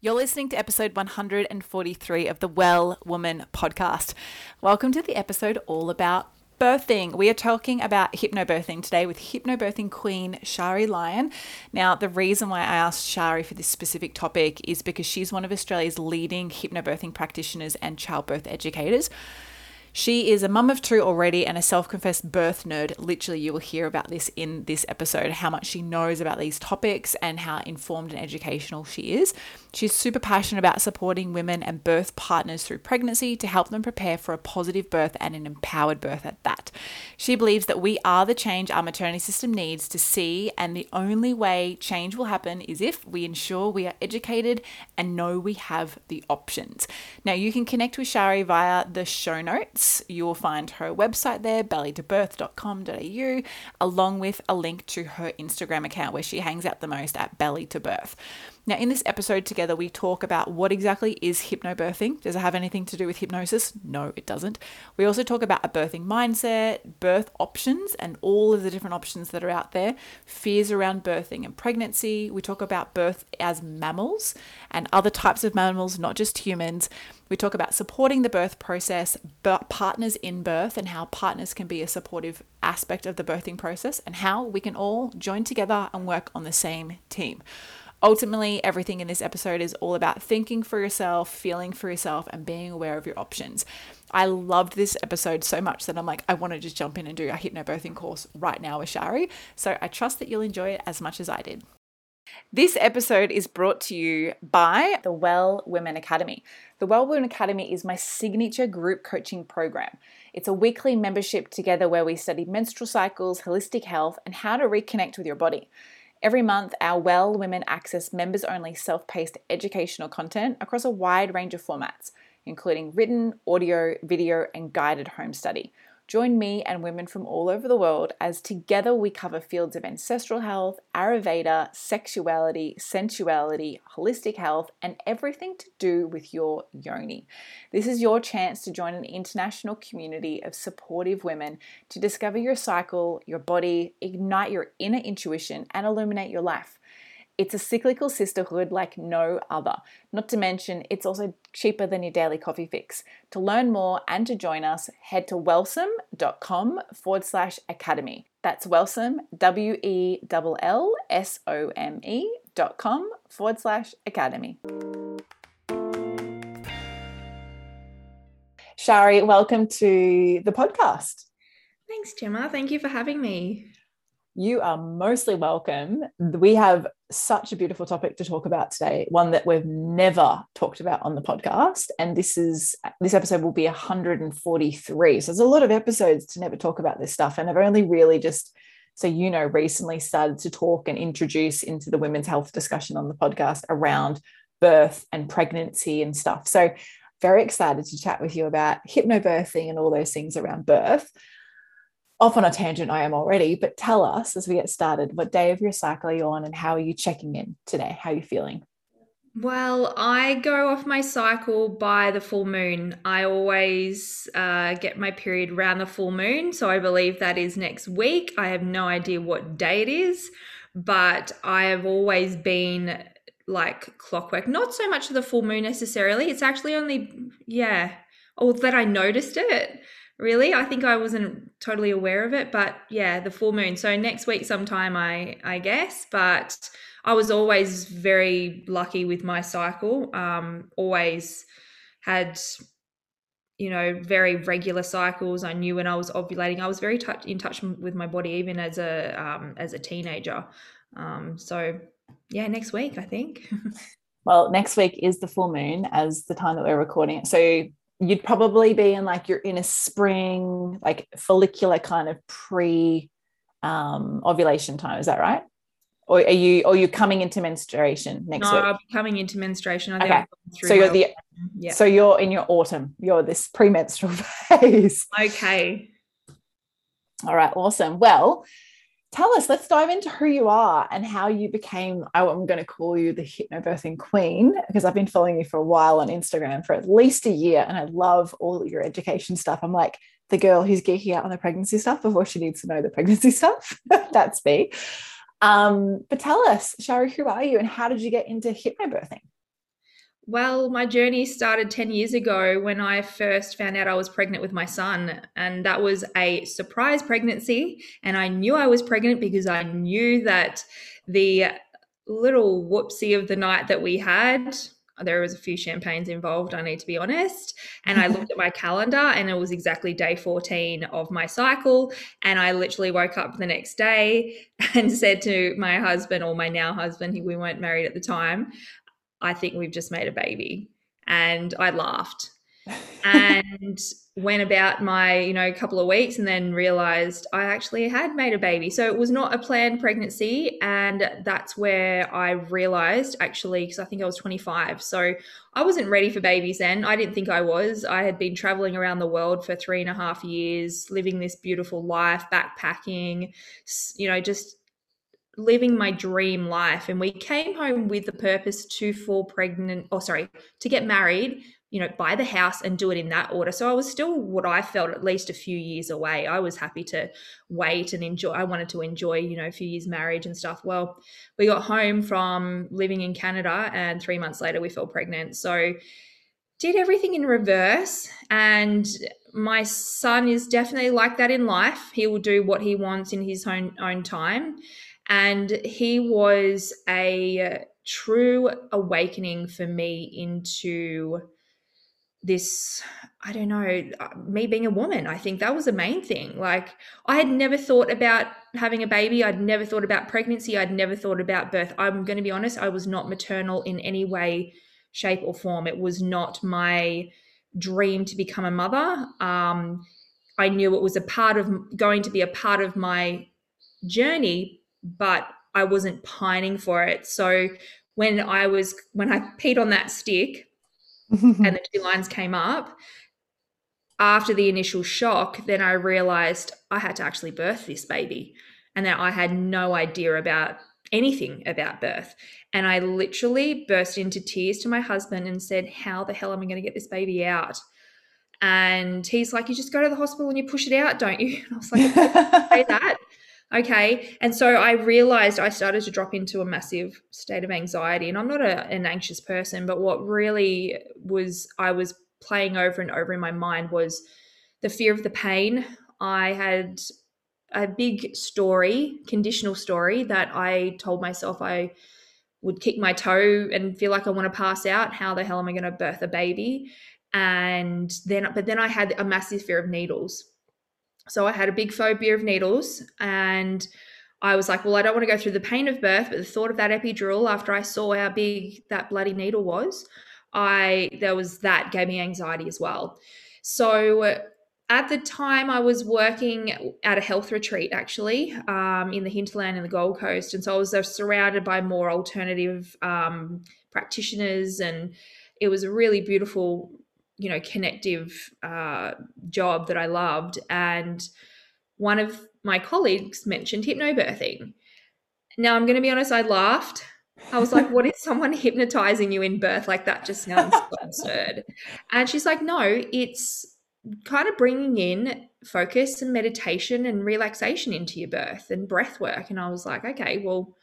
You're listening to episode 143 of the Well Woman podcast. Welcome to the episode all about birthing. We are talking about hypnobirthing today with hypnobirthing queen Shari Lyon. Now, the reason why I asked Shari for this specific topic is because she's one of Australia's leading hypnobirthing practitioners and childbirth educators. She is a mum of two already and a self confessed birth nerd. Literally, you will hear about this in this episode how much she knows about these topics and how informed and educational she is. She's super passionate about supporting women and birth partners through pregnancy to help them prepare for a positive birth and an empowered birth at that. She believes that we are the change our maternity system needs to see, and the only way change will happen is if we ensure we are educated and know we have the options. Now, you can connect with Shari via the show notes. You will find her website there, bellytobirth.com.au, along with a link to her Instagram account where she hangs out the most at belly to birth. Now, in this episode together, we talk about what exactly is hypnobirthing. Does it have anything to do with hypnosis? No, it doesn't. We also talk about a birthing mindset, birth options, and all of the different options that are out there, fears around birthing and pregnancy. We talk about birth as mammals and other types of mammals, not just humans. We talk about supporting the birth process, partners in birth, and how partners can be a supportive aspect of the birthing process, and how we can all join together and work on the same team. Ultimately, everything in this episode is all about thinking for yourself, feeling for yourself, and being aware of your options. I loved this episode so much that I'm like, I want to just jump in and do a hypnobirthing course right now with Shari. So I trust that you'll enjoy it as much as I did. This episode is brought to you by the Well Woman Academy. The Well Woman Academy is my signature group coaching program. It's a weekly membership together where we study menstrual cycles, holistic health, and how to reconnect with your body. Every month, our Well Women access members only self paced educational content across a wide range of formats, including written, audio, video, and guided home study. Join me and women from all over the world as together we cover fields of ancestral health, Ayurveda, sexuality, sensuality, holistic health, and everything to do with your yoni. This is your chance to join an international community of supportive women to discover your cycle, your body, ignite your inner intuition, and illuminate your life. It's a cyclical sisterhood like no other. Not to mention, it's also cheaper than your daily coffee fix. To learn more and to join us, head to wellsome.com forward slash academy. That's wellsome, W E L L S O M E dot com forward slash academy. Shari, welcome to the podcast. Thanks, Gemma. Thank you for having me. You are mostly welcome. We have such a beautiful topic to talk about today, one that we've never talked about on the podcast. And this is this episode will be 143. So there's a lot of episodes to never talk about this stuff. And I've only really just, so you know, recently started to talk and introduce into the women's health discussion on the podcast around birth and pregnancy and stuff. So very excited to chat with you about hypnobirthing and all those things around birth off on a tangent I am already, but tell us as we get started what day of your cycle are you on and how are you checking in today? How are you feeling? Well, I go off my cycle by the full moon. I always uh, get my period around the full moon. So I believe that is next week. I have no idea what day it is, but I have always been like clockwork. Not so much the full moon necessarily. It's actually only, yeah, or that I noticed it really. I think I wasn't totally aware of it, but yeah, the full moon. So next week sometime I I guess, but I was always very lucky with my cycle. Um always had you know very regular cycles i knew when i was ovulating i was very touch, in touch with my body even as a um, as a teenager um, so yeah next week i think well next week is the full moon as the time that we're recording it so you'd probably be in like you're in a spring like follicular kind of pre um, ovulation time is that right or are you or you coming into menstruation next week? no, week I'll be coming into menstruation okay so you're the Yeah. So you're in your autumn. You're this premenstrual phase. Okay. All right. Awesome. Well, tell us, let's dive into who you are and how you became, oh, I'm going to call you the hypnobirthing queen because I've been following you for a while on Instagram for at least a year and I love all your education stuff. I'm like the girl who's geeking out on the pregnancy stuff before she needs to know the pregnancy stuff. That's me. Um, but tell us, Shari, who are you and how did you get into hypnobirthing? Well, my journey started 10 years ago when I first found out I was pregnant with my son. And that was a surprise pregnancy. And I knew I was pregnant because I knew that the little whoopsie of the night that we had, there was a few champagnes involved, I need to be honest. And I looked at my calendar and it was exactly day 14 of my cycle. And I literally woke up the next day and said to my husband, or my now husband, we weren't married at the time, I think we've just made a baby. And I laughed and went about my, you know, couple of weeks and then realized I actually had made a baby. So it was not a planned pregnancy. And that's where I realized actually, because I think I was 25. So I wasn't ready for babies then. I didn't think I was. I had been traveling around the world for three and a half years, living this beautiful life, backpacking, you know, just living my dream life and we came home with the purpose to fall pregnant or sorry to get married you know buy the house and do it in that order. So i was still what i felt at least a few years away. I was happy to wait and enjoy i wanted to enjoy you know a few years marriage and stuff. Well we got home from living in canada and three months later we fell pregnant. So did everything in reverse and my son is definitely like that in life. He will do what he wants in his own own time and he was a true awakening for me into this i don't know me being a woman. I think that was the main thing. Like i had never thought about having a baby. I'd never thought about pregnancy. I'd never thought about birth. I'm going to be honest i was not maternal in any way shape or form. It was not my dream to become a mother. Um, i knew it was a part of going to be a part of my journey but I wasn't pining for it. So when I was when I peed on that stick and the two lines came up, after the initial shock, then I realized I had to actually birth this baby and that I had no idea about anything about birth. And I literally burst into tears to my husband and said, How the hell am I going to get this baby out? And he's like, You just go to the hospital and you push it out, don't you? And I was like, say that. Okay. And so I realized I started to drop into a massive state of anxiety. And I'm not a, an anxious person, but what really was, I was playing over and over in my mind was the fear of the pain. I had a big story, conditional story that I told myself I would kick my toe and feel like I want to pass out. How the hell am I going to birth a baby? And then, but then I had a massive fear of needles. So I had a big phobia of needles and I was like, well, I don't want to go through the pain of birth, but the thought of that epidural after I saw how big that bloody needle was, I there was that gave me anxiety as well. So at the time, I was working at a health retreat actually um, in the hinterland in the Gold Coast, and so I was uh, surrounded by more alternative um, practitioners, and it was a really beautiful you know connective uh, job that I loved, and one of my colleagues mentioned hypnobirthing. Now I'm going to be honest, I laughed. I was like, "What is someone hypnotizing you in birth? Like that just sounds so absurd." And she's like, "No, it's kind of bringing in focus and meditation and relaxation into your birth and breath work." And I was like, "Okay, well."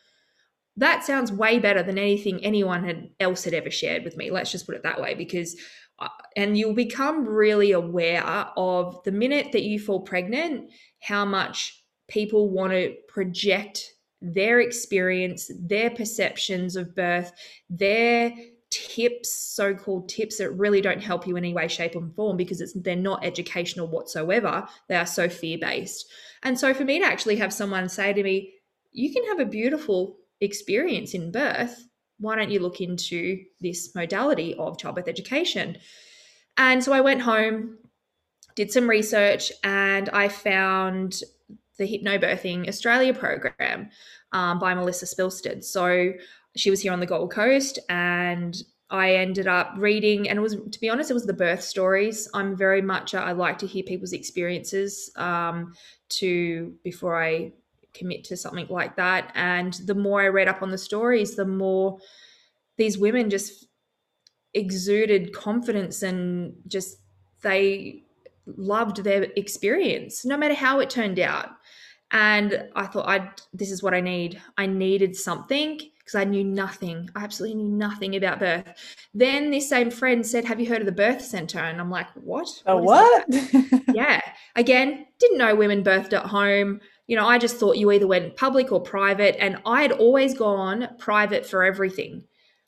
That sounds way better than anything anyone had else had ever shared with me. Let's just put it that way, because Uh, and you'll become really aware of the minute that you fall pregnant, how much people want to project their experience, their perceptions of birth, their tips, so-called tips that really don't help you in any way, shape, or form because it's they're not educational whatsoever. They are so fear-based. And so for me to actually have someone say to me, you can have a beautiful experience in birth why don't you look into this modality of childbirth education? And so I went home, did some research, and I found the Hypnobirthing Australia program um, by Melissa Spilsted. So she was here on the Gold Coast, and I ended up reading, and it was, to be honest, it was the birth stories. I'm very much, I like to hear people's experiences um, to before I commit to something like that. And the more I read up on the stories, the more these women just exuded confidence and just they loved their experience, no matter how it turned out. And I thought, I this is what I need. I needed something because I knew nothing. I absolutely knew nothing about birth. Then this same friend said, "Have you heard of the birth center?" And I'm like, "What? A what?" what? yeah. Again, didn't know women birthed at home. You know, I just thought you either went public or private, and I had always gone private for everything.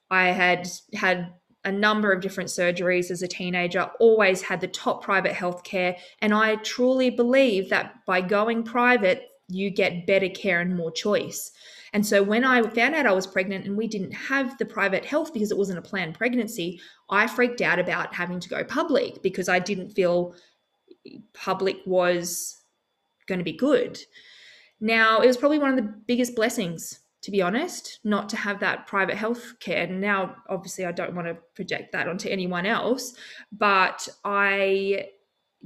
I had had a number of different surgeries as a teenager, always had the top private healthcare. And I truly believe that by going private, you get better care and more choice. And so when I found out I was pregnant and we didn't have the private health because it wasn't a planned pregnancy, I freaked out about having to go public because I didn't feel public was going to be good. Now, it was probably one of the biggest blessings to be honest, not to have that private health care. And now, obviously, I don't want to project that onto anyone else, but I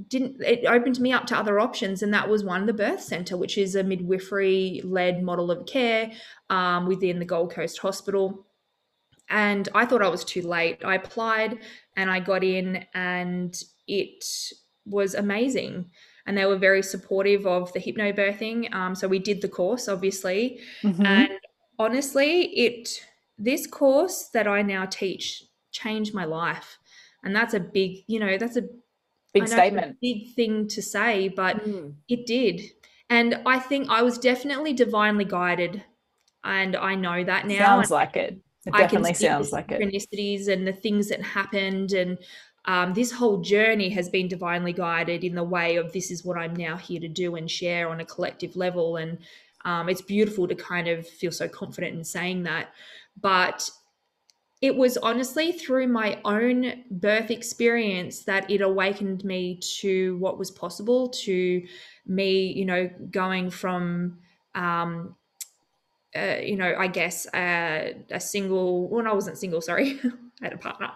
didn't, it opened me up to other options. And that was one, the birth center, which is a midwifery led model of care um, within the Gold Coast Hospital. And I thought I was too late. I applied and I got in, and it was amazing and they were very supportive of the hypnobirthing. Um, so we did the course, obviously, mm-hmm. and honestly, it this course that I now teach changed my life. And that's a big, you know, that's a big statement. big thing to say, but mm. it did. And I think I was definitely divinely guided. And I know that now. Sounds like it. It definitely sounds like it. Synchronicities and the things that happened. And um, this whole journey has been divinely guided in the way of this is what I'm now here to do and share on a collective level. And um, it's beautiful to kind of feel so confident in saying that. But it was honestly through my own birth experience that it awakened me to what was possible, to me, you know, going from, um, uh, you know, I guess uh, a single, when I wasn't single, sorry, had a partner.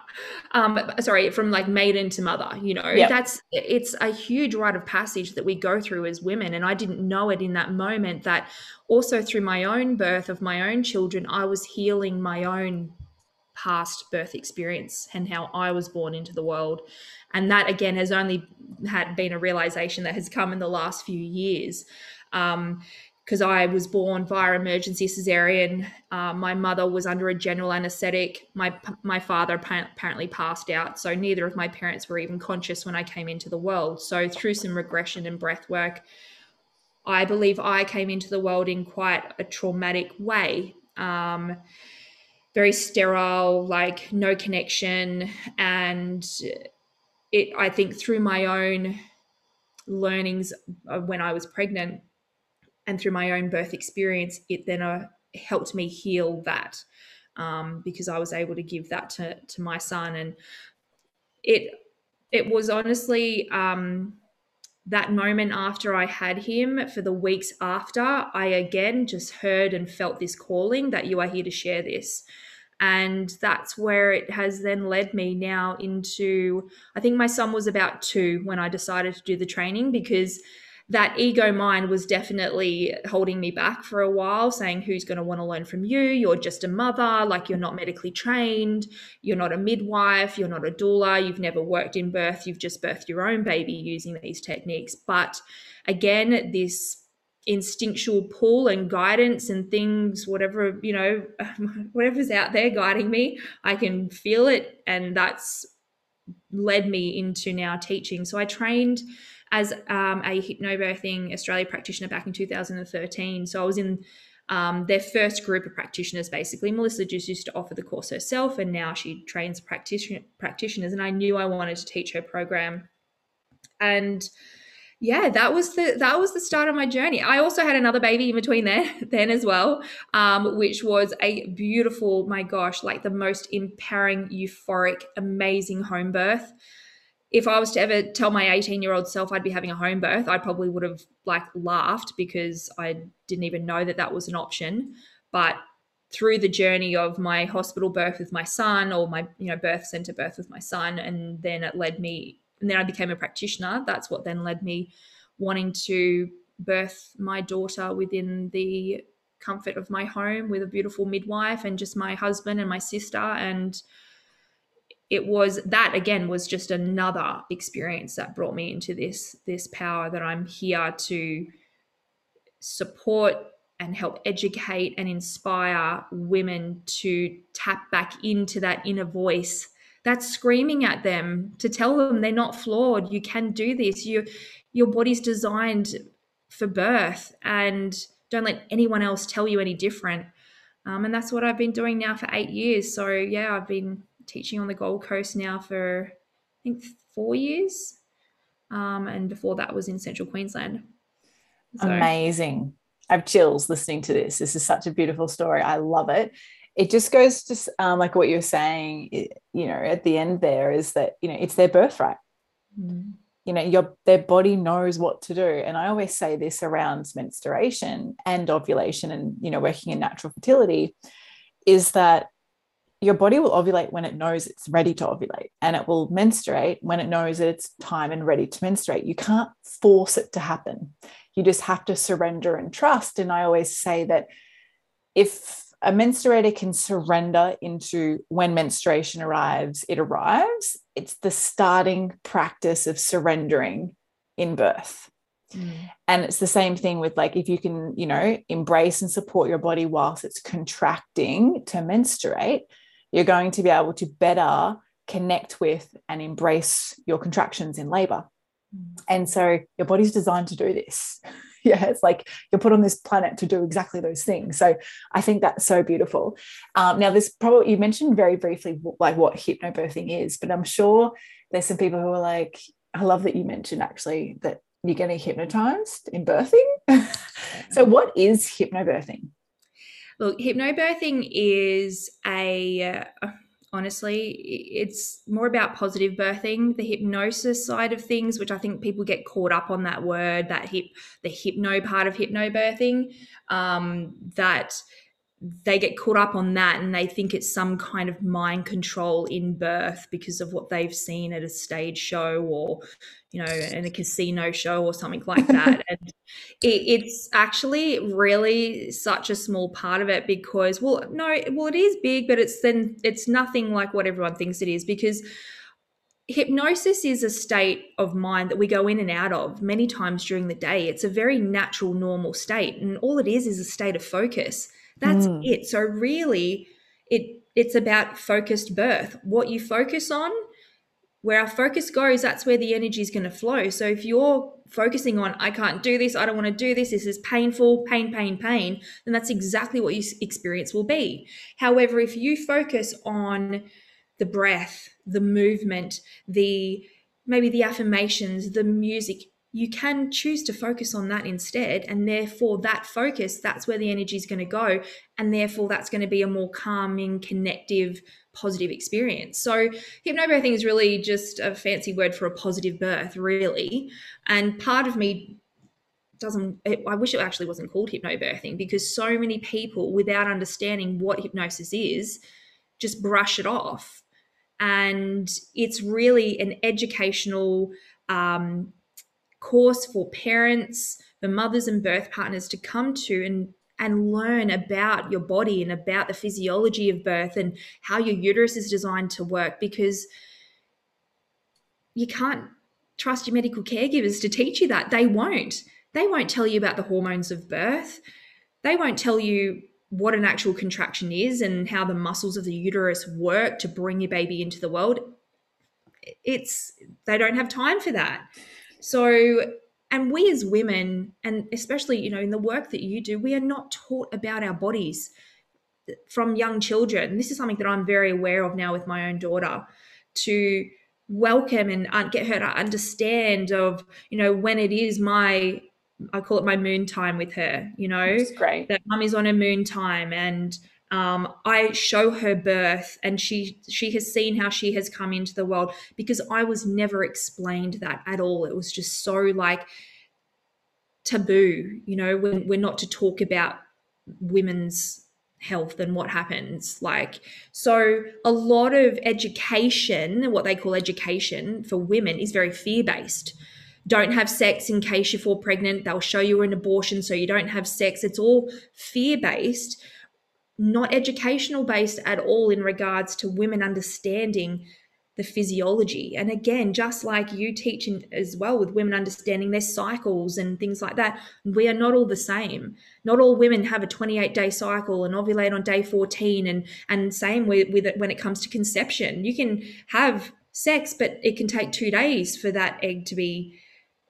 Um, sorry, from like maiden to mother, you know, yep. that's it's a huge rite of passage that we go through as women. And I didn't know it in that moment that also through my own birth of my own children, I was healing my own past birth experience and how I was born into the world. And that again has only had been a realization that has come in the last few years. Um, because I was born via emergency cesarean. Uh, my mother was under a general anesthetic. My my father apparently passed out, so neither of my parents were even conscious when I came into the world. So through some regression and breath work, I believe I came into the world in quite a traumatic way. Um, very sterile, like no connection, and it. I think through my own learnings when I was pregnant and through my own birth experience, it then uh, helped me heal that um, because I was able to give that to to my son, and it it was honestly um, that moment after I had him for the weeks after I again just heard and felt this calling that you are here to share this. And that's where it has then led me now into. I think my son was about two when I decided to do the training because that ego mind was definitely holding me back for a while, saying, Who's going to want to learn from you? You're just a mother, like you're not medically trained, you're not a midwife, you're not a doula, you've never worked in birth, you've just birthed your own baby using these techniques. But again, this instinctual pull and guidance and things whatever you know whatever's out there guiding me i can feel it and that's led me into now teaching so i trained as um, a hypnobirthing Australia practitioner back in 2013. So I was in um, their first group of practitioners, basically. Melissa just used to offer the course herself, and now she trains practitioner, practitioners. And I knew I wanted to teach her program. And yeah, that was the that was the start of my journey. I also had another baby in between there then as well, um, which was a beautiful, my gosh, like the most empowering, euphoric, amazing home birth if I was to ever tell my 18 year old self I'd be having a home birth, I probably would have like laughed because I didn't even know that that was an option. But through the journey of my hospital birth with my son or my you know birth center birth with my son and then it led me and then I became a practitioner that's what then led me wanting to birth my daughter within the comfort of my home with a beautiful midwife and just my husband and my sister and it was that again was just another experience that brought me into this this power that I'm here to support and help educate and inspire women to tap back into that inner voice that's screaming at them to tell them they're not flawed you can do this you your body's designed for birth and don't let anyone else tell you any different. Um, and that's what i've been doing now for eight years so yeah i've been teaching on the gold coast now for i think four years. Um, and before that was in central queensland. So. amazing. I've chills listening to this. This is such a beautiful story. I love it. It just goes to um, like what you're saying you know at the end there is that you know it's their birthright. Mm. You know your their body knows what to do. And i always say this around menstruation and ovulation and you know working in natural fertility is that your body will ovulate when it knows it's ready to ovulate and it will menstruate when it knows that it's time and ready to menstruate you can't force it to happen you just have to surrender and trust and i always say that if a menstruator can surrender into when menstruation arrives, it arrives. It's the starting practice of surrendering in birth. Mm. And it's the same thing with like if you can, you know, embrace and support your body whilst it's contracting to menstruate, you're going to be able to better connect with and embrace your contractions in labor. Mm. And so your body's designed to do this. yeah it's like you're put on this planet to do exactly those things so i think that's so beautiful um, now this probably you mentioned very briefly like what hypnobirthing is but i'm sure there's some people who are like i love that you mentioned actually that you're getting hypnotized in birthing so what is hypnobirthing look hypnobirthing is a uh, honestly. It's more about positive birthing, the hypnosis side of things, which I think people get caught up on that word, that hip, the hypno part of hypnobirthing, um, that they get caught up on that and they think it's some kind of mind control in birth because of what they've seen at a stage show or you know in a casino show or something like that. And it, it's actually really such a small part of it because well no well it is big but it's then it's nothing like what everyone thinks it is because hypnosis is a state of mind that we go in and out of many times during the day. It's a very natural normal state and all it is is a state of focus that's mm. it. So really it it's about focused birth. What you focus on, where our focus goes, that's where the energy is going to flow. So if you're focusing on I can't do this, I don't want to do this, this is painful, pain, pain, pain, then that's exactly what your experience will be. However, if you focus on the breath, the movement, the maybe the affirmations, the music, you can choose to focus on that instead. And therefore, that focus, that's where the energy is going to go. And therefore, that's going to be a more calming, connective, positive experience. So, hypnobirthing is really just a fancy word for a positive birth, really. And part of me doesn't it, i wish it actually wasn't called hypnobirthing because so many people without understanding what hypnosis is just brush it off and it's really an educational um, course for parents, for mothers and birth partners to come to and and learn about your body and about the physiology of birth and how your uterus is designed to work because you can't trust your medical caregivers to teach you that. They won't. They won't tell you about the hormones of birth. They won't tell you what an actual contraction is and how the muscles of the uterus work to bring your baby into the world. It's they don't have time for that. So, and we as women, and especially, you know, in the work that you do, we are not taught about our bodies from young children. This is something that I'm very aware of now with my own daughter to welcome and uh, get her to understand of, you know, when it is my I call it my moon time with her, you know, great. that mum is on a moon time and um, I show her birth and she she has seen how she has come into the world because I was never explained that at all. It was just so like taboo, you know, when we're not to talk about women's health and what happens like so a lot of education what they call education for women is very fear based don't have sex in case you fall pregnant they'll show you an abortion so you don't have sex. It's all fear based not educational based at all in regards to women understanding the physiology. And again, just like you teaching as well with women understanding their cycles and things like that, we are not all the same. Not all women have a 28 day cycle and ovulate on day 14. And, and same with, with it when it comes to conception. You can have sex, but it can take two days for that egg to be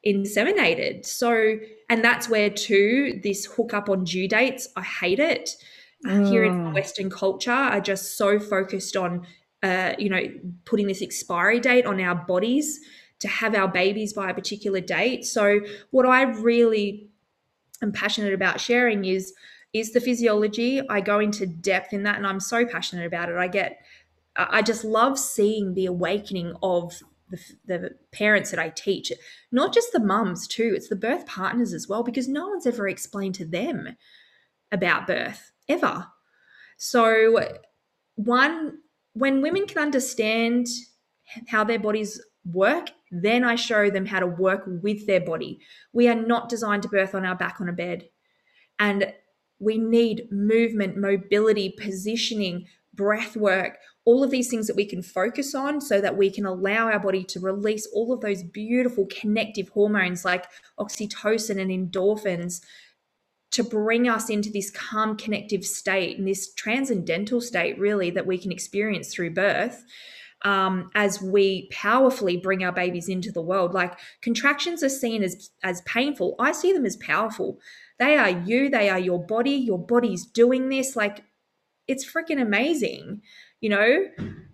inseminated. So, and that's where too, this hook up on due dates, I hate it. Mm. Here in mm. Western culture are just so focused on uh, you know, putting this expiry date on our bodies to have our babies by a particular date. So what I really am passionate about sharing is is the physiology. I go into depth in that and I'm so passionate about it. I get I just love seeing the awakening of the, the parents that I teach, not just the mums too, it's the birth partners as well, because no one's ever explained to them about birth ever. So, one, when women can understand how their bodies work, then I show them how to work with their body. We are not designed to birth on our back on a bed. And we need movement, mobility, positioning, breath work, all of these things that we can focus on so that we can allow our body to release all of those beautiful connective hormones like oxytocin and endorphins to bring us into this calm connective state and this transcendental state really that we can experience through birth um, as we powerfully bring our babies into the world. Like contractions are seen as as painful. I see them as powerful. They are you they are your body your body's doing this. Like it's freaking amazing you know?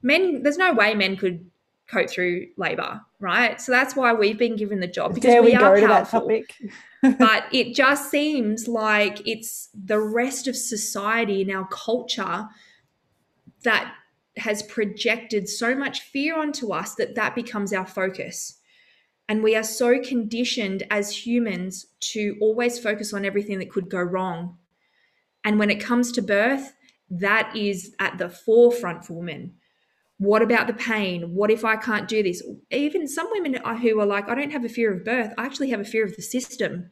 Men there's no way men could cope through labor right so that's why we've been given the job because Dare we, we are powerful. to that topic but it just seems like it's the rest of society in our culture that has projected so much fear onto us that that becomes our focus. And we are so conditioned as humans to always focus on everything that could go wrong. And when it comes to birth, that is at the forefront for women. What about the pain? What if I can't do this? Even some women who are like, I don't have a fear of birth. I actually have a fear of the system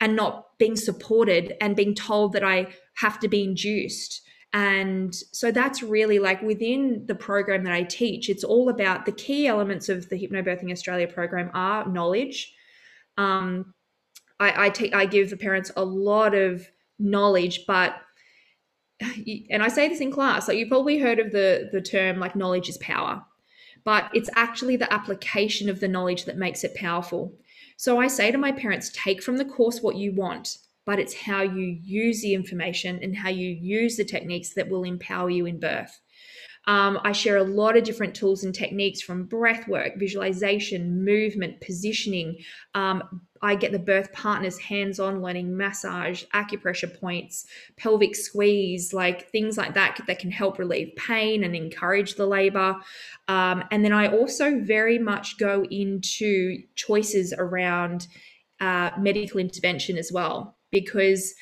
and not being supported and being told that I have to be induced. And so that's really like within the program that I teach, it's all about the key elements of the Hypnobirthing Australia program are knowledge. Um, I, I, te- I give the parents a lot of knowledge, but and I say this in class, like you've probably heard of the the term like knowledge is power, but it's actually the application of the knowledge that makes it powerful. So I say to my parents, take from the course what you want, but it's how you use the information and how you use the techniques that will empower you in birth. Um, I share a lot of different tools and techniques from breath work, visualization, movement, positioning. Um, I get the birth partners hands on learning massage, acupressure points, pelvic squeeze, like things like that that can help relieve pain and encourage the labor. Um, and then I also very much go into choices around uh, medical intervention as well, because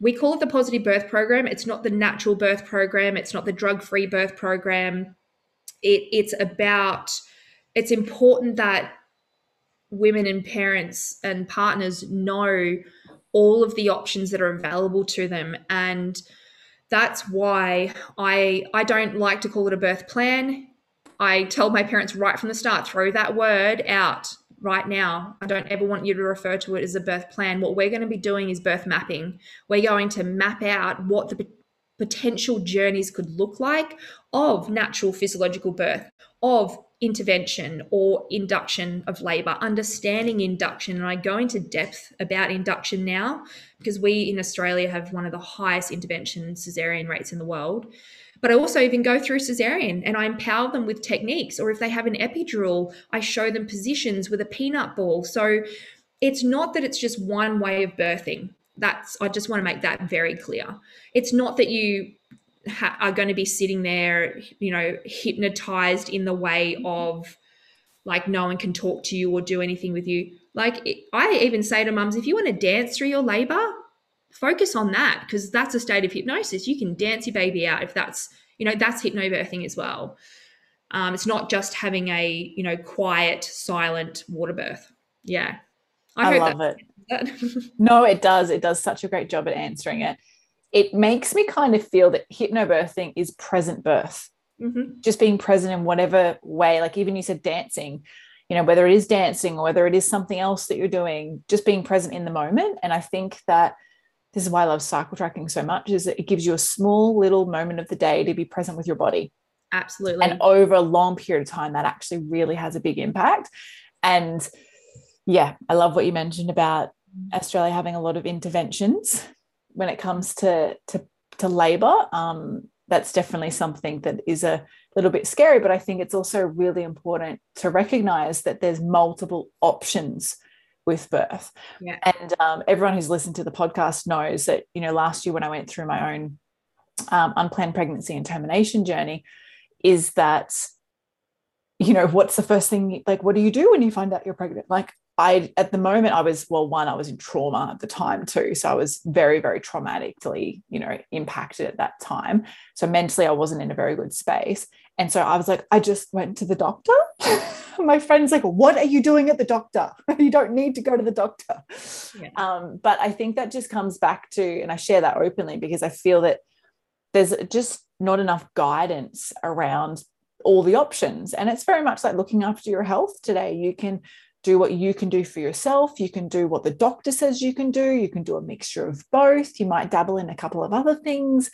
we call it the positive birth program. It's not the natural birth program. It's not the drug free birth program. It, it's about, it's important that women and parents and partners know all of the options that are available to them. And that's why I, I don't like to call it a birth plan. I tell my parents right from the start, throw that word out right now. I don't ever want you to refer to it as a birth plan. What we're going to be doing is birth mapping. We're going to map out what the potential journeys could look like of natural physiological birth, of intervention or induction of labor, understanding induction. And I go into depth about induction now because we in Australia have one of the highest intervention cesarean rates in the world. But I also even go through cesarean and I empower them with techniques. Or if they have an epidural, I show them positions with a peanut ball. So it's not that it's just one way of birthing. That's, I just want to make that very clear. It's not that you ha- are going to be sitting there, you know, hypnotized in the way of like no one can talk to you or do anything with you. Like I even say to mums, if you want to dance through your labor, focus on that because that's a state of hypnosis. You can dance your baby out if that's, you know, that's hypnobirthing as well. Um, it's not just having a, you know, quiet, silent water birth. Yeah. I, I love it. no, it does. It does such a great job at answering it. It makes me kind of feel that hypnobirthing is present birth. Mm-hmm. Just being present in whatever way, like even you said dancing, you know, whether it is dancing or whether it is something else that you're doing, just being present in the moment. And I think that this is why I love cycle tracking so much, is that it gives you a small little moment of the day to be present with your body. Absolutely. And over a long period of time, that actually really has a big impact. And yeah, I love what you mentioned about Australia having a lot of interventions when it comes to to, to labor. Um, that's definitely something that is a little bit scary, but I think it's also really important to recognize that there's multiple options with birth. Yeah. And um, everyone who's listened to the podcast knows that, you know, last year when I went through my own um, unplanned pregnancy and termination journey, is that, you know, what's the first thing, like, what do you do when you find out you're pregnant? Like, I, at the moment, I was, well, one, I was in trauma at the time too. So I was very, very traumatically, you know, impacted at that time. So mentally, I wasn't in a very good space. And so I was like, I just went to the doctor. My friend's like, What are you doing at the doctor? you don't need to go to the doctor. Yeah. Um, but I think that just comes back to, and I share that openly because I feel that there's just not enough guidance around all the options. And it's very much like looking after your health today. You can do what you can do for yourself. You can do what the doctor says you can do. You can do a mixture of both. You might dabble in a couple of other things.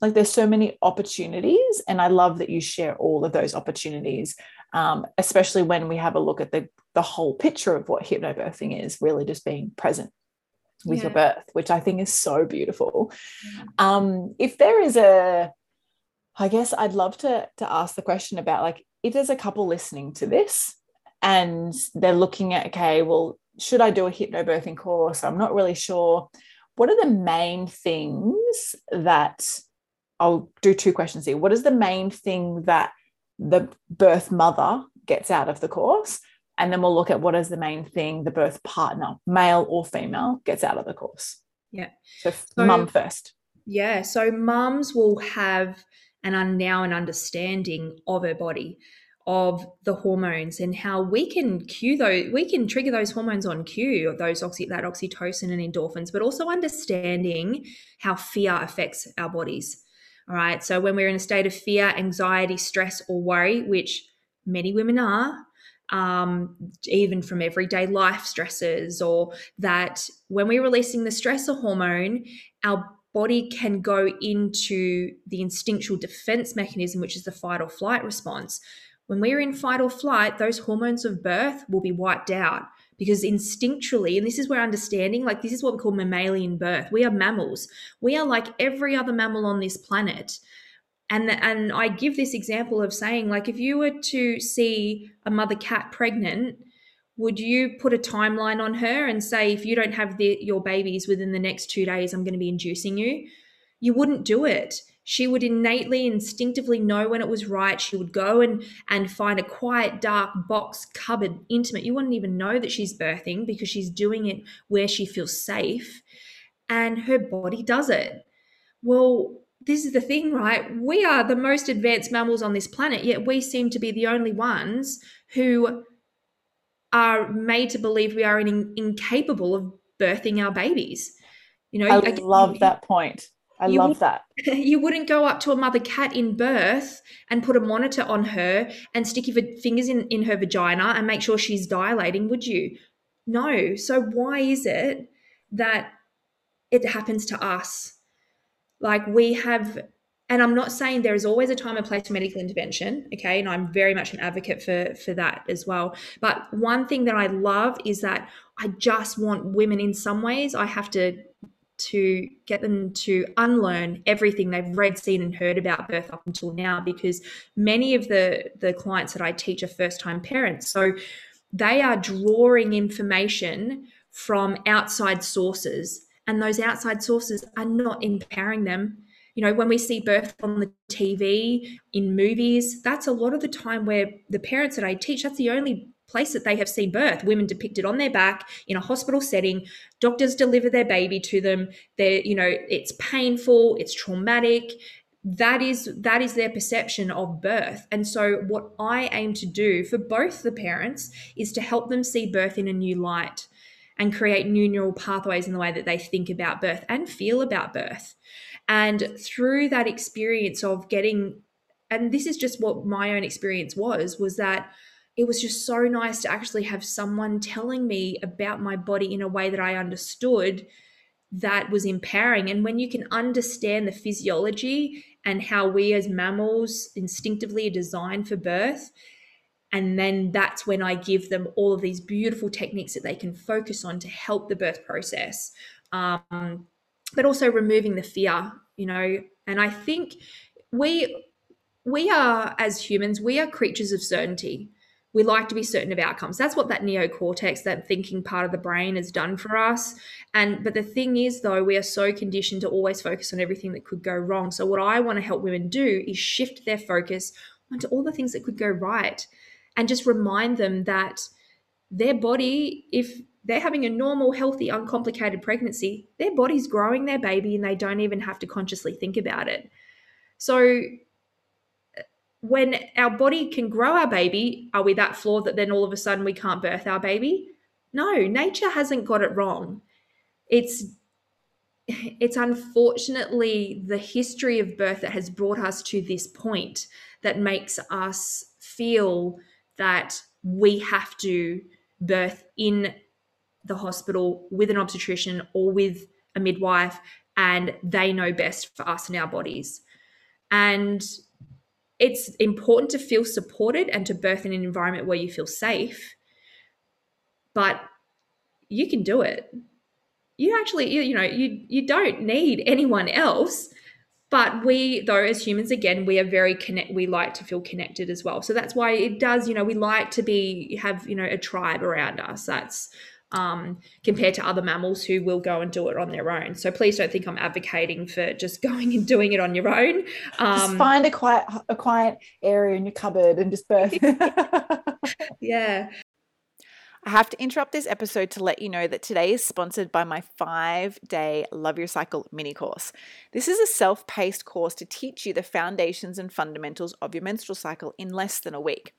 Like there's so many opportunities. And I love that you share all of those opportunities, um, especially when we have a look at the, the whole picture of what hypnobirthing is really just being present with yeah. your birth, which I think is so beautiful. Yeah. Um, if there is a, I guess I'd love to, to ask the question about like, if there's a couple listening to this and they're looking at okay well should i do a hypnobirthing course i'm not really sure what are the main things that i'll do two questions here. What is the main thing that the birth mother gets out of the course? And then we'll look at what is the main thing the birth partner male or female gets out of the course. Yeah. So, so mum first. Yeah so mums will have an now an understanding of her body of the hormones and how we can cue those we can trigger those hormones on cue those oxy that oxytocin and endorphins but also understanding how fear affects our bodies all right? So when we're in a state of fear anxiety stress or worry which many women are um, even from everyday life stresses or that when we're releasing the stressor hormone our body can go into the instinctual defense mechanism which is the fight or flight response. When we're in fight or flight, those hormones of birth will be wiped out because instinctually, and this is where understanding, like this is what we call mammalian birth. We are mammals. We are like every other mammal on this planet. And, and I give this example of saying, like, if you were to see a mother cat pregnant, would you put a timeline on her and say, if you don't have the, your babies within the next two days, I'm going to be inducing you? You wouldn't do it she would innately instinctively know when it was right. She would go and and find a quiet dark box cupboard intimate. You wouldn't even know that she's birthing because she's doing it where she feels safe and her body does it. Well this is the thing right? We are the most advanced mammals on this planet yet we seem to be the only ones who are made to believe we are in, incapable of birthing our babies. You know i love that point I you love that. You wouldn't go up to a mother cat in birth and put a monitor on her and stick your fingers in, in her vagina and make sure she's dilating, would you? No. So why is it that it happens to us? Like we have, and I'm not saying there is always a time and place for medical intervention, okay? And I'm very much an advocate for for that as well. But one thing that I love is that I just want women in some ways. I have to to get them to unlearn everything they've read, seen, and heard about birth up until now, because many of the the clients that I teach are first time parents, so they are drawing information from outside sources, and those outside sources are not empowering them. You know, when we see birth on the TV, in movies, that's a lot of the time where the parents that I teach, that's the only place that they have seen birth. Women depicted on their back in a hospital setting. Doctors deliver their baby to them. They're you know it's painful it's traumatic. That is that is their perception of birth. And so what i aim to do for both the parents is to help them see birth in a new light and create new neural pathways in the way that they think about birth and feel about birth. And through that experience of getting and this is just what my own experience was was that it was just so nice to actually have someone telling me about my body in a way that I understood that was empowering. And when you can understand the physiology and how we as mammals instinctively are designed for birth, and then that's when I give them all of these beautiful techniques that they can focus on to help the birth process. Um, but also removing the fear, you know. And I think we we are as humans, we are creatures of certainty we like to be certain of outcomes. That's what that neocortex, that thinking part of the brain, has done for us. And but the thing is, though, we are so conditioned to always focus on everything that could go wrong. So what I want to help women do is shift their focus onto all the things that could go right, and just remind them that their body, if they're having a normal, healthy, uncomplicated pregnancy, their body's growing their baby, and they don't even have to consciously think about it. So when our body can grow our baby, are we that flawed that then all of a sudden we can't birth our baby? No, nature hasn't got it wrong. It's it's unfortunately the history of birth that has brought us to this point that makes us feel that we have to birth in the hospital with an obstetrician or with a midwife and they know best for us and our bodies. And it's important to feel supported and to birth in an environment where you feel safe but you can do it. You actually you, you know you you don't need anyone else but we though as humans again we are very connect we like to feel connected as well. So that's why it does you know we like to be have you know a tribe around us. That's um, compared to other mammals who will go and do it on their own. So please don't think I'm advocating for just going and doing it on your own. Um, just find a quiet a quiet area in your cupboard and just birth. yeah. I have to interrupt this episode to let you know that today is sponsored by my five day Love Your Cycle mini course. This is a self paced course to teach you the foundations and fundamentals of your menstrual cycle in less than a week.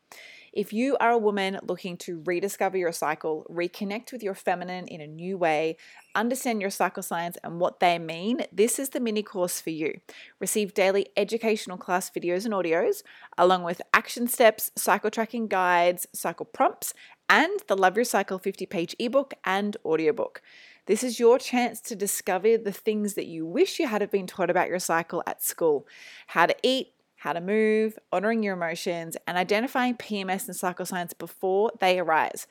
If you are a woman looking to rediscover your cycle, reconnect with your feminine in a new way, understand your cycle signs and what they mean, this is the mini course for you. Receive daily educational class videos and audios, along with action steps, cycle tracking guides, cycle prompts, and the Love Your Cycle 50 page ebook and audiobook. This is your chance to discover the things that you wish you had been taught about your cycle at school how to eat, how to move, honoring your emotions, and identifying PMS and signs before they arise.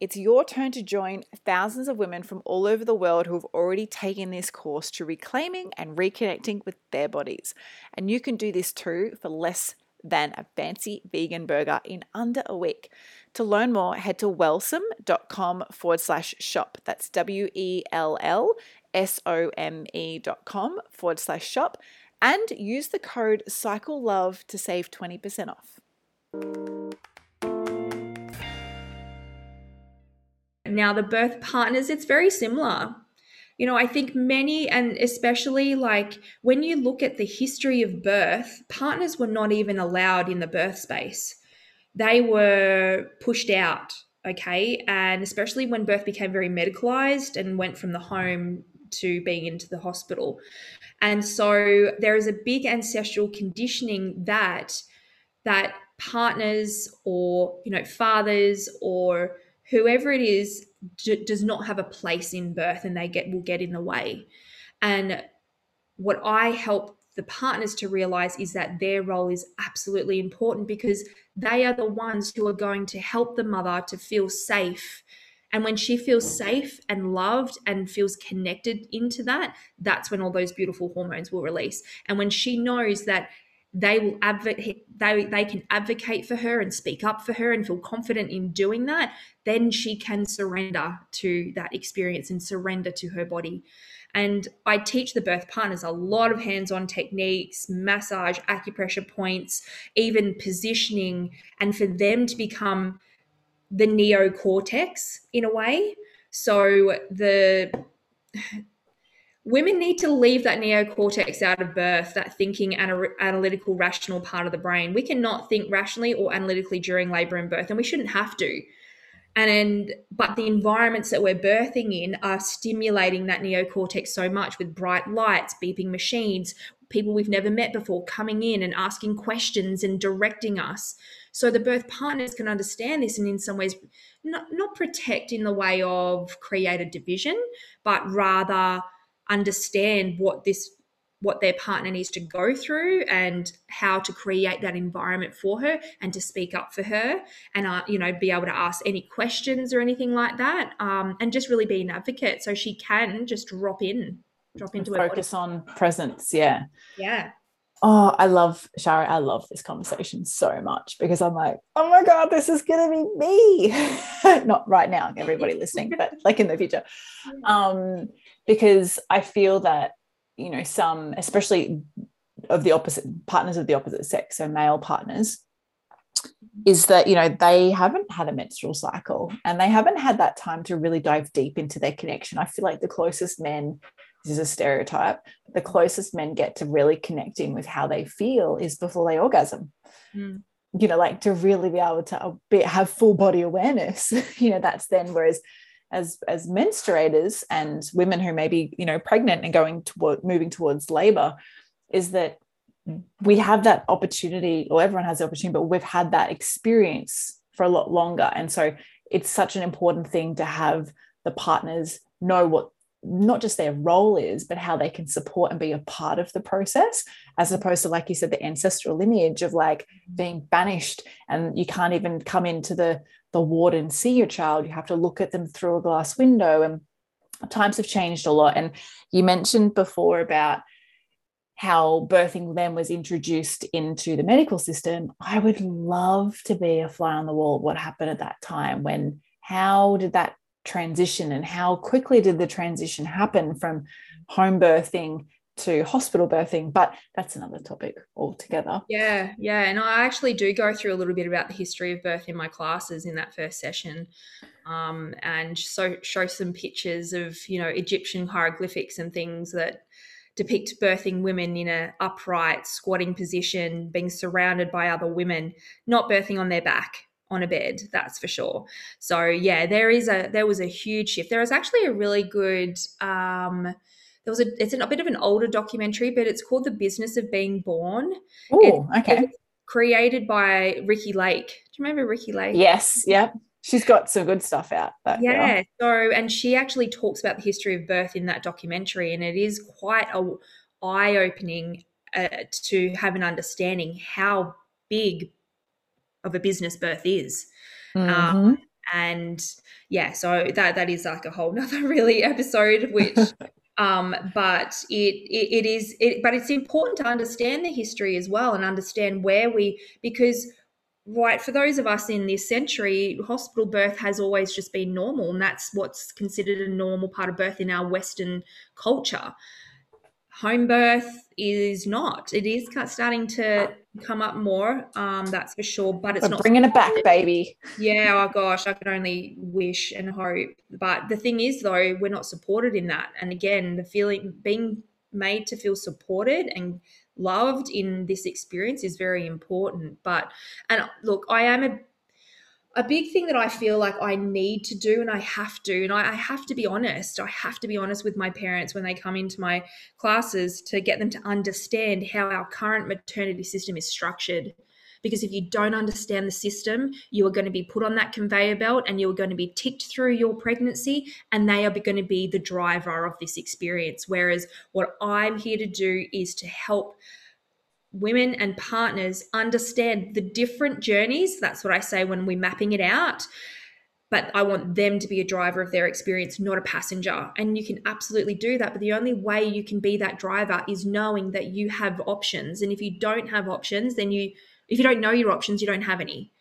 It's your turn to join thousands of women from all over the world who have already taken this course to reclaiming and reconnecting with their bodies. And you can do this too for less than a fancy vegan burger in under a week. To learn more, head to wellsome.com forward slash shop. That's W E L L S O M E dot com forward slash shop and use the code CycleLove to save 20% off. Now, the birth partners, it's very similar. You know, I think many, and especially like when you look at the history of birth, partners were not even allowed in the birth space. They were pushed out, okay? And especially when birth became very medicalized and went from the home to being into the hospital. And so there is a big ancestral conditioning that that partners or you know fathers or whoever it is d- does not have a place in birth and they get will get in the way. And what I help the partners to realize is that their role is absolutely important because they are the ones who are going to help the mother to feel safe and when she feels safe and loved and feels connected into that, that's when all those beautiful hormones will release. And when she knows that they will advocate they, they can advocate for her and speak up for her and feel confident in doing that then she can surrender to that experience and surrender to her body and i teach the birth partners a lot of hands-on techniques massage acupressure points even positioning and for them to become the neocortex in a way. So the women need to leave that neocortex out of birth, that thinking and analytical, rational part of the brain. We cannot think rationally or analytically during labor and birth, and we shouldn't have to. And, and but the environments that we're birthing in are stimulating that neocortex so much with bright lights, beeping machines, people we've never met before coming in and asking questions and directing us. So the birth partners can understand this and in some ways not, not protect in the way of create a division, but rather understand what this what their partner needs to go through and how to create that environment for her and to speak up for her and uh, you know be able to ask any questions or anything like that um, and just really be an advocate so she can just drop in drop into focus on presence yeah. Yeah oh i love shari i love this conversation so much because i'm like oh my god this is gonna be me. Not right now everybody listening but like in the future. Um because i feel that you know some especially of the opposite partners of the opposite sex so male partners is that you know they haven't had a menstrual cycle and they haven't had that time to really dive deep into their connection. I feel like the closest men this is a stereotype. The closest men get to really connecting with how they feel is before they orgasm. Mm. you know like to really be able to uh, be, have full body awareness you know that's then whereas as as menstruators and women who may be you know pregnant and going toward moving towards labor is that we have that opportunity or everyone has the opportunity but we've had that experience for a lot longer. And so it's such an important thing to have the partners know what not just their role is, but how they can support and be a part of the process, as opposed to, like you said, the ancestral lineage of like mm. being banished and you can't even come into the the ward and see your child. You have to look at them through a glass window. And times have changed a lot. And you mentioned before about how birthing them was introduced into the medical system. I would love to be a fly on the wall. What happened at that time? When how did that transition and how quickly did the transition happen from home birthing to hospital birthing but that's another topic altogether. Yeah yeah and i actually do go through a little bit about the history of birth in my classes in that first session um, and so show some pictures of you know egyptian hieroglyphics and things that depict birthing women in a upright squatting position being surrounded by other women not birthing on their back on a bed that's for sure. So yeah there is a there was a huge shift. There was actually a really good um there was a it's a bit of an older documentary but it's called the business of being born. Oh okay. created by Ricki Lake. Do you remember Ricki Lake? Yes yep. She's got some good stuff out yeah. Girl. so and she actually talks about the history of birth in that documentary and it is quite a eye-opening uh, to have an understanding how big of a business birth is. Um, mm-hmm. Um, and yeah, so that that is like a whole nother really episode, which um, but it, it, it is it, but it's important to understand the history as well and understand where we because right for those of us in this century hospital birth has always just been normal and that's what's considered a normal part of birth in our western culture home birth is not. It is starting to come up more. Um, that's for sure. But it's We're not bringing it back, baby. Yeah. Oh gosh, I can only wish and hope. But the thing is, though, we're not supported in that. And again, the feeling being made to feel supported and loved in this experience is very important. But and look, I am a a big thing that I feel like I need to do and I have to, and I, I, have to be honest. I have to be honest with my parents when they come into my classes to get them to understand how our current maternity system is structured. Because if you don't understand the system, you are going to be put on that conveyor belt and you are going to be ticked through your pregnancy, and they are going to be the driver of this experience. Whereas what I'm here to do is to help women and partners understand the different journeys. That's what I say when we're mapping it out. But I want them to be a driver of their experience, not a passenger. And you can absolutely do that. But the only way you can be that driver is knowing that you have options. And if you don't have options, then you, if you don't know your options, you don't have any.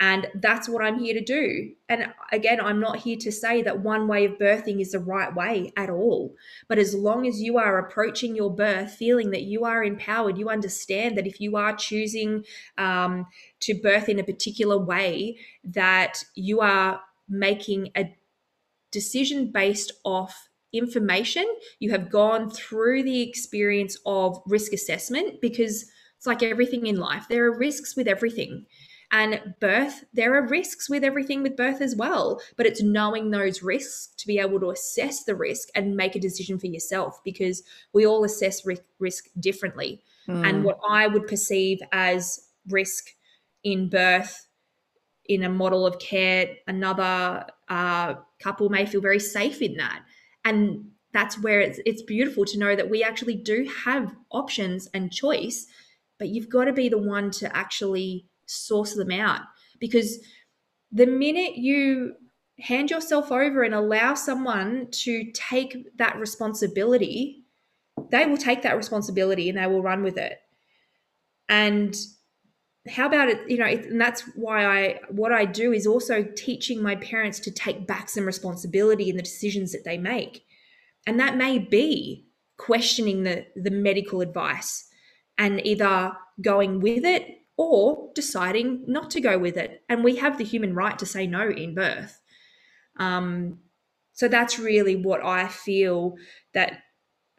And that's what I'm here to do. And again, I'm not here to say that one way of birthing is the right way at all. But as long as you are approaching your birth feeling that you are empowered, you understand that if you are choosing um, to birth in a particular way, that you are making a decision based off information. You have gone through the experience of risk assessment because it's like everything in life, there are risks with everything. And birth, there are risks with everything with birth as well. But it's knowing those risks to be able to assess the risk and make a decision for yourself because we all assess risk differently. Mm. And what I would perceive as risk in birth in a model of care, another uh, couple may feel very safe in that. And that's where it's, it's beautiful to know that we actually do have options and choice, but you've got to be the one to actually source them out because the minute you hand yourself over and allow someone to take that responsibility, they will take that responsibility and they will run with it. And how about it? You know, and that's why I what I do is also teaching my parents to take back some responsibility in the decisions that they make, and that may be questioning the the medical advice and either going with it or deciding not to go with it. And we have the human right to say no in birth. Um, so that's really what I feel that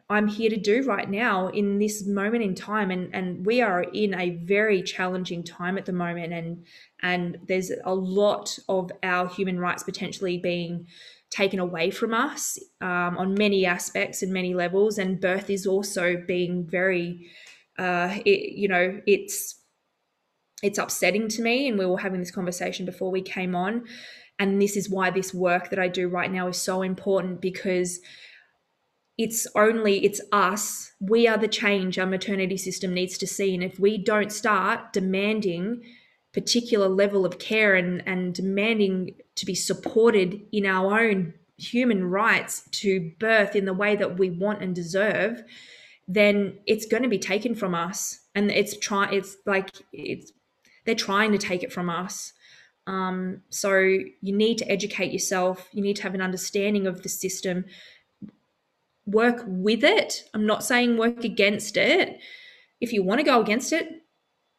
I'm here to do right now in this moment in time. And, and we are in a very challenging time at the moment. And, and there's a lot of our human rights potentially being taken away from us um, on many aspects and many levels. And birth is also being very, uh, it, you know, it's it's upsetting to me. And we were having this conversation before we came on. And this is why this work that I do right now is so important because it's only it's us we are the change our maternity system needs to see and if we don't start demanding particular level of care and and demanding to be supported in our own human rights to birth in the way that we want and deserve then it's going to be taken from us and it's try it's like it's they're trying to take it from us. Um, so you need to educate yourself. You need to have an understanding of the system. Work with it. I'm not saying work against it. If you want to go against it,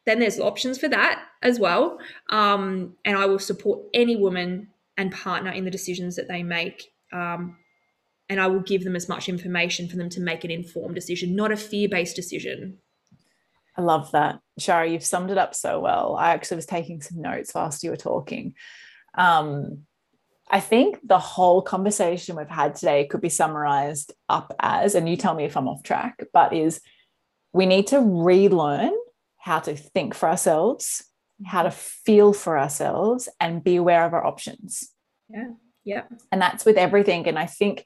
then there's options for that as well. Um, and I will support any woman and partner in the decisions that they make. Um, and I will give them as much information for them to make an informed decision, not a fear based decision. I love that. Shari, you've summed it up so well. I actually was taking some notes whilst you were talking. Um, I think the whole conversation we've had today could be summarized up as, and you tell me if I'm off track, but is we need to relearn how to think for ourselves, how to feel for ourselves, and be aware of our options. Yeah. Yeah. And that's with everything. And I think,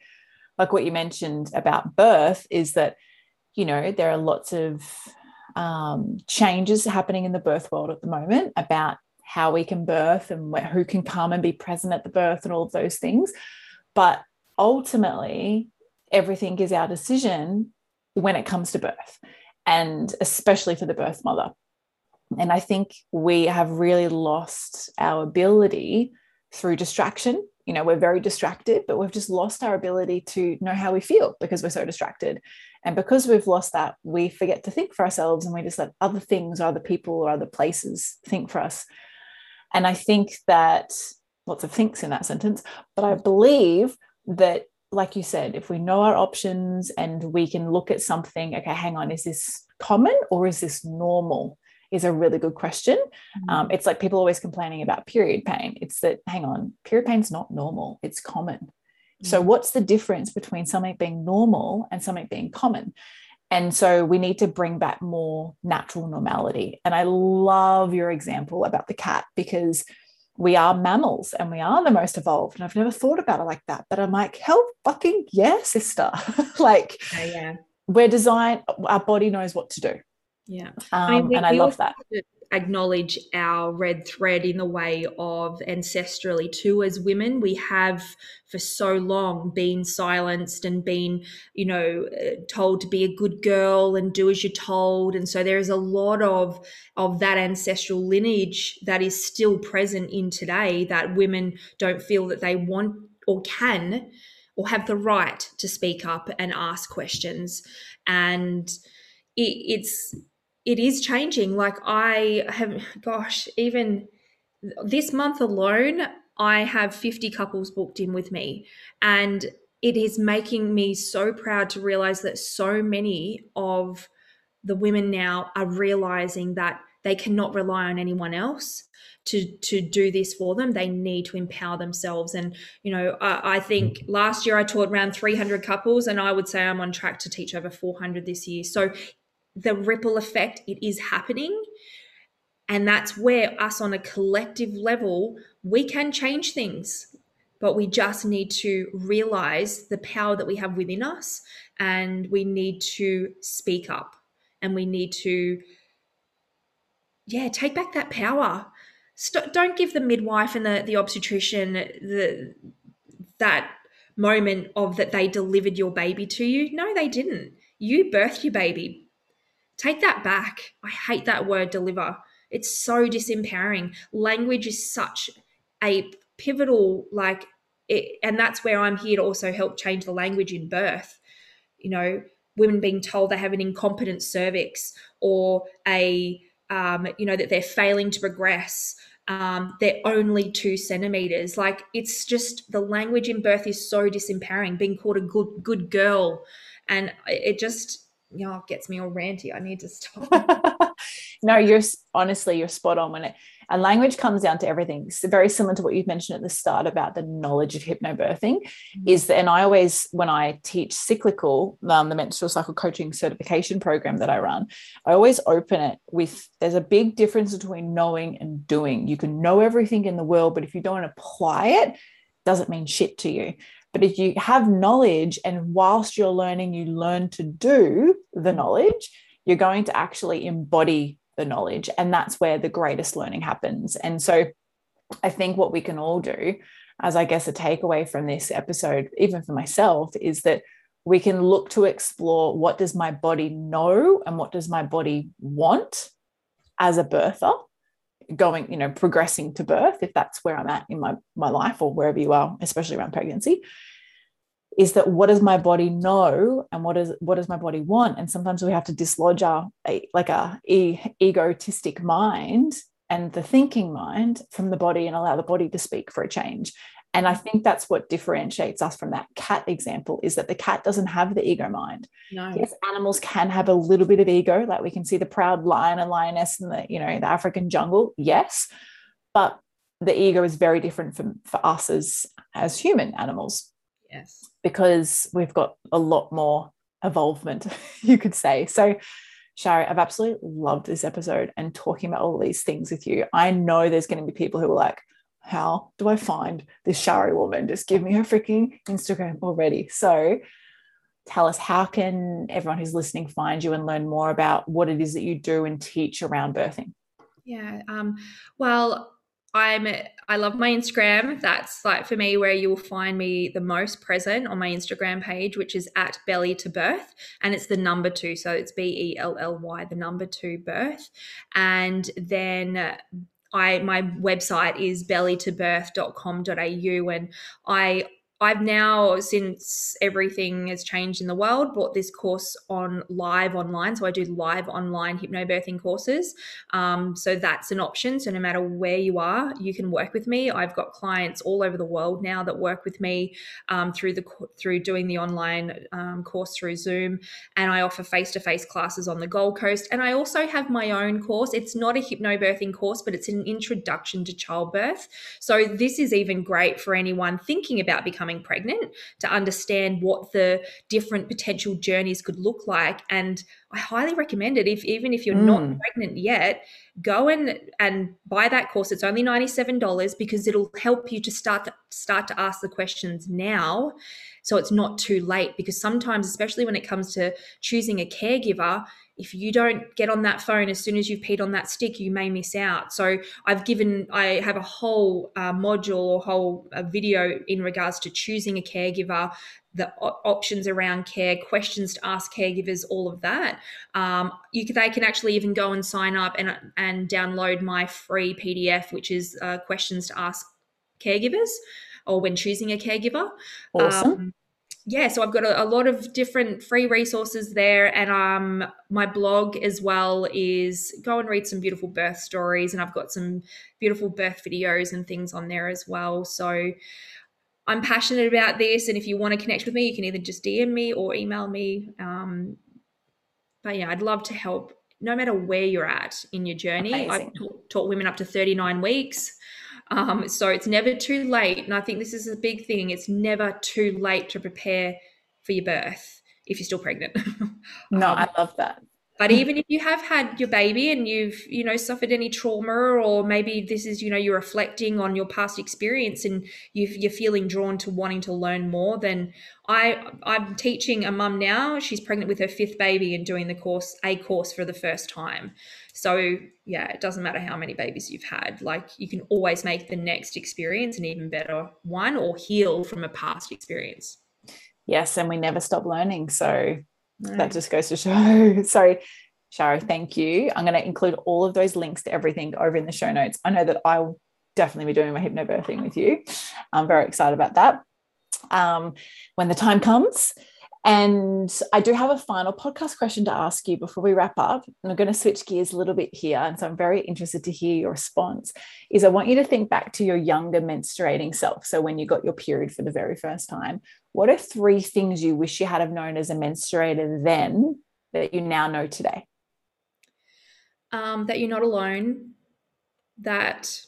like what you mentioned about birth, is that, you know, there are lots of um, changes happening in the birth world at the moment about how we can birth and who can come and be present at the birth and all of those things. But ultimately, everything is our decision when it comes to birth, and especially for the birth mother. And I think we have really lost our ability through distraction. You know, we're very distracted, but we've just lost our ability to know how we feel because we're so distracted. And because we've lost that, we forget to think for ourselves and we just let other things or other people or other places think for us. And I think that lots of thinks in that sentence, but I believe that, like you said, if we know our options and we can look at something, okay, hang on, is this common or is this normal? Is a really good question. Mm-hmm. Um, it's like people always complaining about period pain. It's that, hang on, period pain's not normal, it's common. So, mm. what's the difference between something being normal and something being common? And so we need to bring back more natural normality. And I love your example about the cat because we are mammals and we are the most evolved. And I've never thought about it like that. But I'm like, hell fucking yeah, sister. like, oh, yeah. we're designed, our body knows what to do. Yeah. Um, I mean, and I love that. Acknowledge our red thread in the way of ancestrally too as women. We have for so long been silenced and been you know uh, told to be a good girl and do as you're told. And so there is a lot of of that ancestral lineage that is still present in today that women don't feel that they want or can or have the right to speak up and ask questions. And it, it's it is changing. Like i have gosh even this month alone i have 50 couples booked in with me. And it is making me so proud to realize that so many of the women now are realizing that they cannot rely on anyone else to to do this for them. They need to empower themselves. And you know I, I, think mm. last year i taught around 300 couples and i would say i'm on track to teach over 400 this year. So the ripple effect it is happening and that's where us on a collective level we can change things but we just need to realize the power that we have within us and we need to speak up and we need to yeah take back that power St- don't give the midwife and the, the obstetrician the that moment of that they delivered your baby to you. No, they didn't. You birthed your baby. Take that back. I hate that word deliver. It's so disempowering. Language is such a pivotal like it, and that's where I'm here to also help change the language in birth. You know, women being told they have an incompetent cervix or a um, you know that they're failing to progress um, they're only two centimeters. Like it's just the language in birth is so disempowering. Being called a good good girl, and it just you know gets me all ranty. I need to stop. no, you're honestly you're spot on when it and language comes down to everything. It's very similar to what you've mentioned at the start about the knowledge of hypnobirthing. Mm-hmm. Is that, and I always, when I teach cyclical, um, the menstrual cycle coaching certification program that I run, I always open it with there's a big difference between knowing and doing. You can know everything in the world, but if you don't apply it, doesn't mean shit to you. But if you have knowledge and whilst you're learning, you learn to do the mm-hmm. knowledge, you're going to actually embody the knowledge. And that's where the greatest learning happens. And so I think what we can all do, as I guess a takeaway from this episode, even for myself, is that we can look to explore what does my body know and what does my body want as a birther going you know progressing to birth if that's where i'm at in my my life or wherever you are especially around pregnancy is that what does my body know and what is what does my body want? And sometimes we have to dislodge our like a e- egotistic mind and the thinking mind from the body and allow the body to speak for a change and i think that's what differentiates us from that cat example is that the cat doesn't have the ego mind no. yes animals can have a little bit of ego like we can see the proud lion and lioness in the you know the african jungle yes but the ego is very different from for us as as human animals yes because we've got a lot more involvement, you could say. So, Shari, I've absolutely loved this episode and talking about all these things with you. I know there's going to be people who are like, how do I find this Shari woman? Just give me her freaking Instagram already. So, tell us how can everyone who's listening find you and learn more about what it is that you do and teach around birthing? Yeah. Um, well, I'm I love my Instagram. That's like for me where you will find me the most present on my Instagram page, which is at belly to birth, and it's the number two, so it's B E L L Y, the number two birth, and then. I my website is bellytobirth.com.au and I I've now, since everything has changed in the world, brought this course on live online. So I do live online hypnobirthing courses. Um, so that's an option. So no matter where you are, you can work with me. I've got clients all over the world now that work with me um, through the through doing the online um, course through Zoom, and I offer face to face classes on the Gold Coast. And I also have my own course. It's not a hypnobirthing course, but it's an introduction to childbirth. So this is even great for anyone thinking about becoming becoming pregnant to understand what the different potential journeys could look like. And I highly recommend it. If even if you're mm. not pregnant yet, go and and buy that course. It's only ninety seven dollars because it'll help you to start to start to ask the questions now, so it's not too late. Because sometimes, especially when it comes to choosing a caregiver, if you don't get on that phone as soon as you've peed on that stick, you may miss out. So I've given, I have a whole uh, module or whole uh, video in regards to choosing a caregiver, the options around care, questions to ask caregivers, all of that. Um, you they can actually even go and sign up and and download my free PDF, which is uh, questions to ask caregivers or when choosing a caregiver. Awesome. Um, yeah, so I've got a, a, lot of different free resources there, and um, my blog as well is go and read some beautiful birth stories, and I've got some beautiful birth videos and things on there as well. So I'm passionate about this, and if you want to connect with me, you can either just DM me or email me. Um, but yeah, I'd love to help no matter where you're at in your journey. Amazing. I've taught, taught women up to 39 weeks. Um, so it's never too late. And I think this is a big thing. It's never too late to prepare for your birth if you're still pregnant. no, um, I love that. But mm. even if you have had your baby and you've, you know, suffered any trauma, or maybe this is, you know, you're reflecting on your past experience and you are feeling drawn to wanting to learn more, then I I'm teaching a mum now. She's pregnant with her fifth baby and doing the course a course for the first time. So yeah, it doesn't matter how many babies you've had. Like you can always make the next experience an even better one, or heal from a past experience. Yes, and we never stop learning. So that just goes to show. Sorry, Shari, thank you. I'm going to include all of those links to everything over in the show notes. I know that I'll definitely be doing my hypnobirthing with you. I'm very excited about that. Um, when the time comes. And I do have a final podcast question to ask you before we wrap up. And I'm going to switch gears a little bit here. And so I'm very interested to hear your response. Is I want you to think back to your younger menstruating self. So when you got your period for the very first time, what are three things you wish you had have known as a menstruator then that you now know today? Um, that you're not alone, that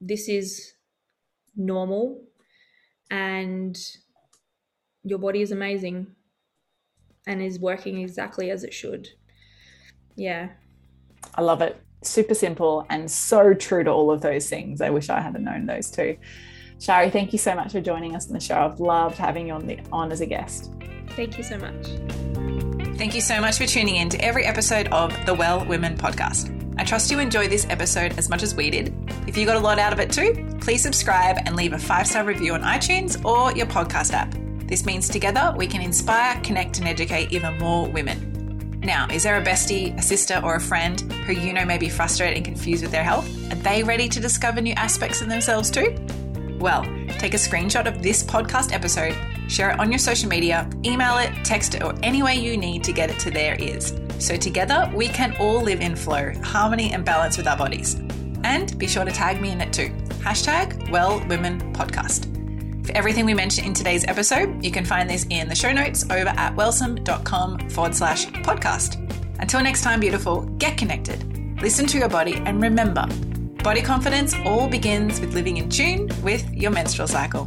this is normal, and your body is amazing and is working exactly as it should. Yeah. I love it. Super simple and so true to all of those things. I wish I had known those too. Shari, thank you so much for joining us on the show. I've loved having you on the on as a guest. Thank you so much. Thank you so much for tuning in to every episode of the Well Woman podcast. I trust you enjoyed this episode as much as we did. If you got a lot out of it too, please subscribe and leave a five star review on iTunes or your podcast app. This means together we can inspire, connect, and educate even more women. Now, is there a bestie, a sister, or a friend who you know may be frustrated and confused with their health? Are they ready to discover new aspects of themselves too? Well, take a screenshot of this podcast episode, share it on your social media, email it, text it, or any way you need to get it to their ears. So together we can all live in flow, harmony, and balance with our bodies. And be sure to tag me in it too. Hashtag Well Woman Podcast. For everything we mentioned in today's episode, you can find this in the show notes over at wellsome.com forward slash podcast. Until next time, beautiful, get connected, listen to your body, and remember Body confidence all begins with living in tune with your menstrual cycle.